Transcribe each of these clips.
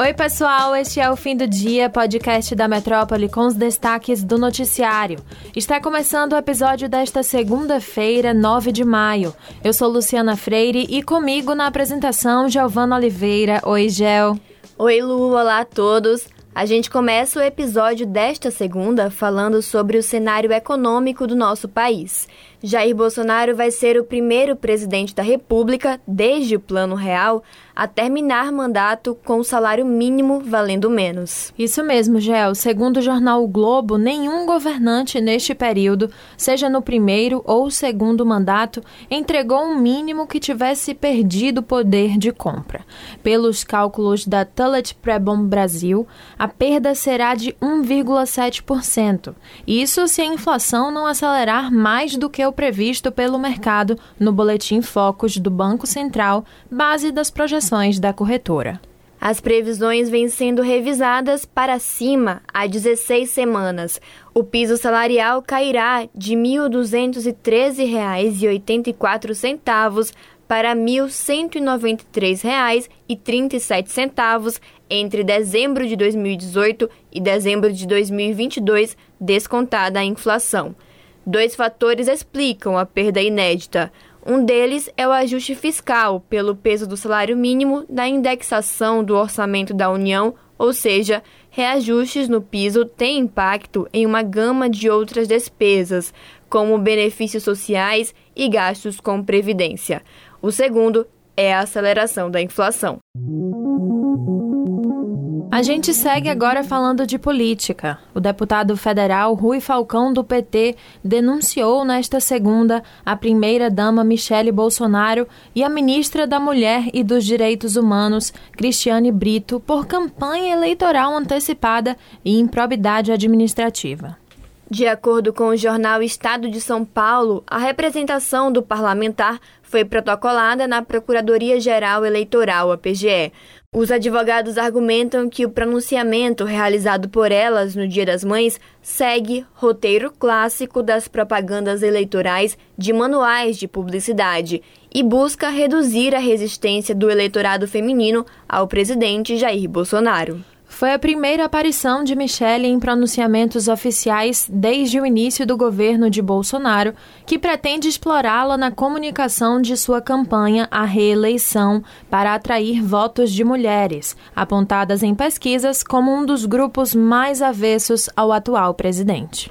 Oi, pessoal, este é o Fim do Dia, podcast da Metrópole com os destaques do noticiário. Está começando o episódio desta segunda-feira, 9 de maio. Eu sou Luciana Freire e comigo na apresentação, Giovana Oliveira. Oi, Gel. Oi, Lu, olá a todos. A gente começa o episódio desta segunda falando sobre o cenário econômico do nosso país. Jair Bolsonaro vai ser o primeiro presidente da República, desde o Plano Real, a terminar mandato com o salário mínimo valendo menos. Isso mesmo, Gel. Segundo o jornal o Globo, nenhum governante neste período, seja no primeiro ou segundo mandato, entregou um mínimo que tivesse perdido poder de compra. Pelos cálculos da Tullet Prebon Brasil, a perda será de 1,7%. Isso se a inflação não acelerar mais do que o previsto pelo mercado no Boletim Focus do Banco Central, base das projeções da corretora. As previsões vêm sendo revisadas para cima há 16 semanas. O piso salarial cairá de R$ 1.213,84 para R$ 1.193,37 entre dezembro de 2018 e dezembro de 2022, descontada a inflação. Dois fatores explicam a perda inédita. Um deles é o ajuste fiscal pelo peso do salário mínimo na indexação do orçamento da União, ou seja, reajustes no piso têm impacto em uma gama de outras despesas, como benefícios sociais e gastos com previdência. O segundo é a aceleração da inflação. A gente segue agora falando de política. O deputado federal Rui Falcão, do PT, denunciou nesta segunda a primeira-dama Michele Bolsonaro e a ministra da Mulher e dos Direitos Humanos, Cristiane Brito, por campanha eleitoral antecipada e improbidade administrativa. De acordo com o jornal Estado de São Paulo, a representação do parlamentar foi protocolada na Procuradoria-Geral Eleitoral, a PGE. Os advogados argumentam que o pronunciamento realizado por elas no Dia das Mães segue roteiro clássico das propagandas eleitorais de manuais de publicidade e busca reduzir a resistência do eleitorado feminino ao presidente Jair Bolsonaro. Foi a primeira aparição de Michele em pronunciamentos oficiais desde o início do governo de Bolsonaro, que pretende explorá-la na comunicação de sua campanha à reeleição para atrair votos de mulheres, apontadas em pesquisas como um dos grupos mais avessos ao atual presidente.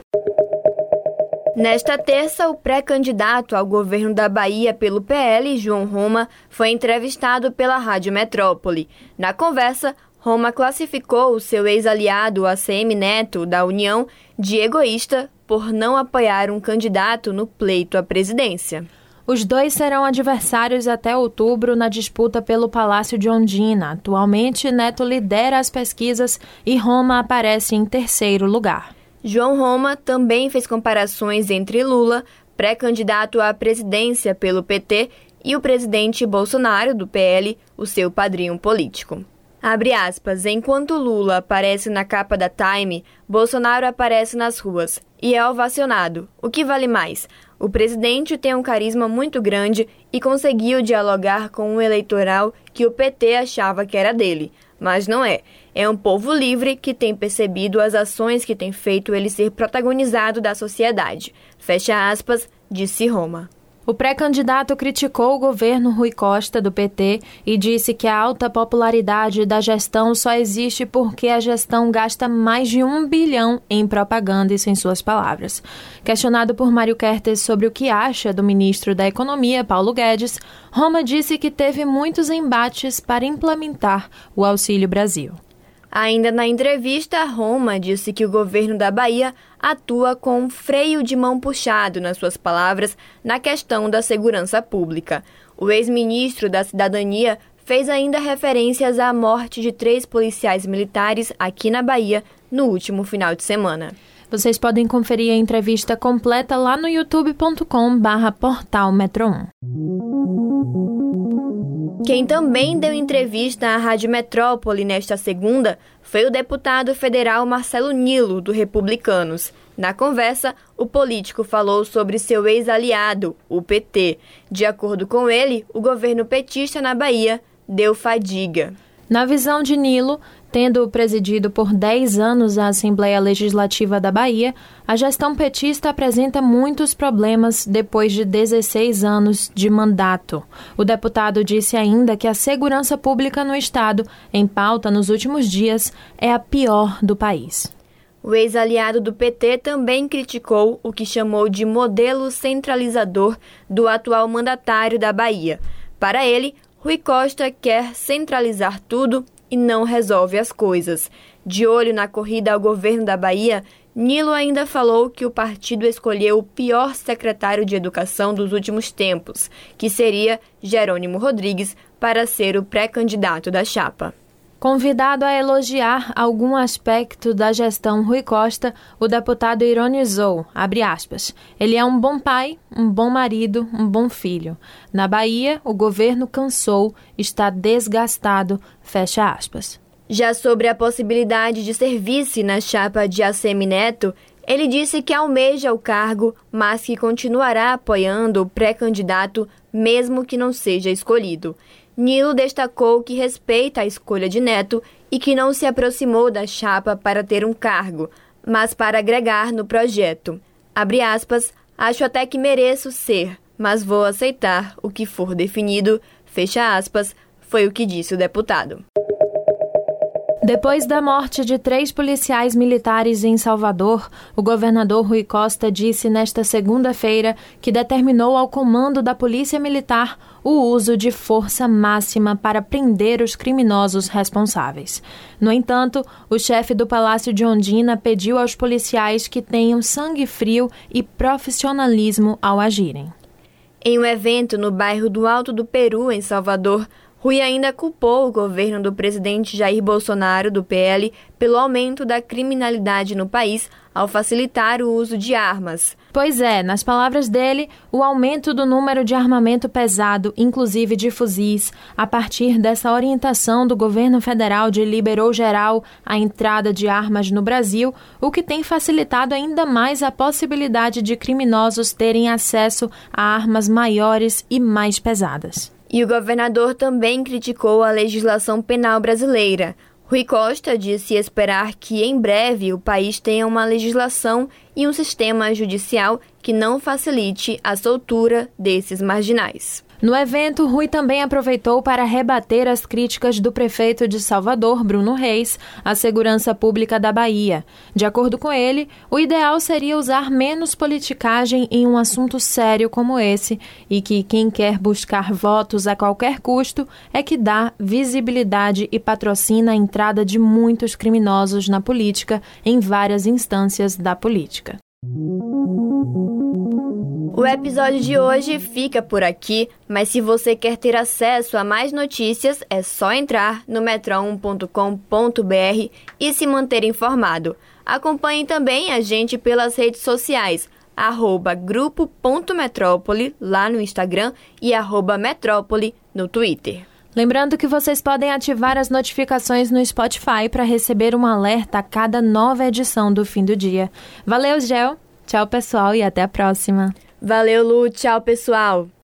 Nesta terça, o pré-candidato ao governo da Bahia pelo PL, João Roma, foi entrevistado pela Rádio Metrópole. Na conversa, Roma classificou o seu ex-aliado ACM Neto, da União, de egoísta por não apoiar um candidato no pleito à presidência. Os dois serão adversários até outubro na disputa pelo Palácio de Ondina. Atualmente, Neto lidera as pesquisas e Roma aparece em terceiro lugar. João Roma também fez comparações entre Lula, pré-candidato à presidência pelo PT, e o presidente Bolsonaro, do PL, o seu padrinho político. Abre aspas, enquanto Lula aparece na capa da Time, Bolsonaro aparece nas ruas e é ovacionado. O que vale mais? O presidente tem um carisma muito grande e conseguiu dialogar com um eleitoral que o PT achava que era dele, mas não é. É um povo livre que tem percebido as ações que tem feito ele ser protagonizado da sociedade. Fecha aspas, disse Roma. O pré-candidato criticou o governo Rui Costa, do PT, e disse que a alta popularidade da gestão só existe porque a gestão gasta mais de um bilhão em propaganda, isso em suas palavras. Questionado por Mário Kertes sobre o que acha do ministro da Economia, Paulo Guedes, Roma disse que teve muitos embates para implementar o Auxílio Brasil. Ainda na entrevista, Roma disse que o governo da Bahia atua com um freio de mão puxado, nas suas palavras, na questão da segurança pública. O ex-ministro da Cidadania fez ainda referências à morte de três policiais militares aqui na Bahia no último final de semana. Vocês podem conferir a entrevista completa lá no youtube.com barra portal Metro 1. Quem também deu entrevista à Rádio Metrópole nesta segunda foi o deputado federal Marcelo Nilo, do Republicanos. Na conversa, o político falou sobre seu ex-aliado, o PT. De acordo com ele, o governo petista na Bahia deu fadiga. Na visão de Nilo, tendo presidido por 10 anos a Assembleia Legislativa da Bahia, a gestão petista apresenta muitos problemas depois de 16 anos de mandato. O deputado disse ainda que a segurança pública no Estado, em pauta nos últimos dias, é a pior do país. O ex-aliado do PT também criticou o que chamou de modelo centralizador do atual mandatário da Bahia. Para ele, Rui Costa quer centralizar tudo e não resolve as coisas. De olho na corrida ao governo da Bahia, Nilo ainda falou que o partido escolheu o pior secretário de educação dos últimos tempos, que seria Jerônimo Rodrigues, para ser o pré-candidato da chapa. Convidado a elogiar algum aspecto da gestão Rui Costa, o deputado ironizou, aspas, ele é um bom pai, um bom marido, um bom filho. Na Bahia, o governo cansou, está desgastado, fecha aspas. Já sobre a possibilidade de ser vice na chapa de ACM Neto, ele disse que almeja o cargo, mas que continuará apoiando o pré-candidato mesmo que não seja escolhido. Nilo destacou que respeita a escolha de Neto e que não se aproximou da chapa para ter um cargo, mas para agregar no projeto. Abre aspas, acho até que mereço ser, mas vou aceitar o que for definido, fecha aspas, foi o que disse o deputado. Depois da morte de três policiais militares em Salvador, o governador Rui Costa disse nesta segunda-feira que determinou ao comando da Polícia Militar o uso de força máxima para prender os criminosos responsáveis. No entanto, o chefe do Palácio de Ondina pediu aos policiais que tenham sangue frio e profissionalismo ao agirem. Em um evento no bairro do Alto do Peru, em Salvador, Rui ainda culpou o governo do presidente Jair Bolsonaro, do PL, pelo aumento da criminalidade no país ao facilitar o uso de armas. Pois é, nas palavras dele, o aumento do número de armamento pesado, inclusive de fuzis, a partir dessa orientação do governo federal de liberou geral a entrada de armas no Brasil, o que tem facilitado ainda mais a possibilidade de criminosos terem acesso a armas maiores e mais pesadas. E o governador também criticou a legislação penal brasileira. Rui Costa disse esperar que em breve o país tenha uma legislação e um sistema judicial que não facilite a soltura desses marginais. No evento, Rui também aproveitou para rebater as críticas do prefeito de Salvador, Bruno Reis, à segurança pública da Bahia. De acordo com ele, o ideal seria usar menos politicagem em um assunto sério como esse e que quem quer buscar votos a qualquer custo é que dá visibilidade e patrocina a entrada de muitos criminosos na política em várias instâncias da política. O episódio de hoje fica por aqui, mas se você quer ter acesso a mais notícias, é só entrar no metro1.com.br e se manter informado. Acompanhe também a gente pelas redes sociais, arroba grupo.metrópole lá no Instagram e arroba metrópole no Twitter. Lembrando que vocês podem ativar as notificações no Spotify para receber um alerta a cada nova edição do fim do dia. Valeu, Gel! Tchau, pessoal, e até a próxima! Valeu, Lu. Tchau, pessoal.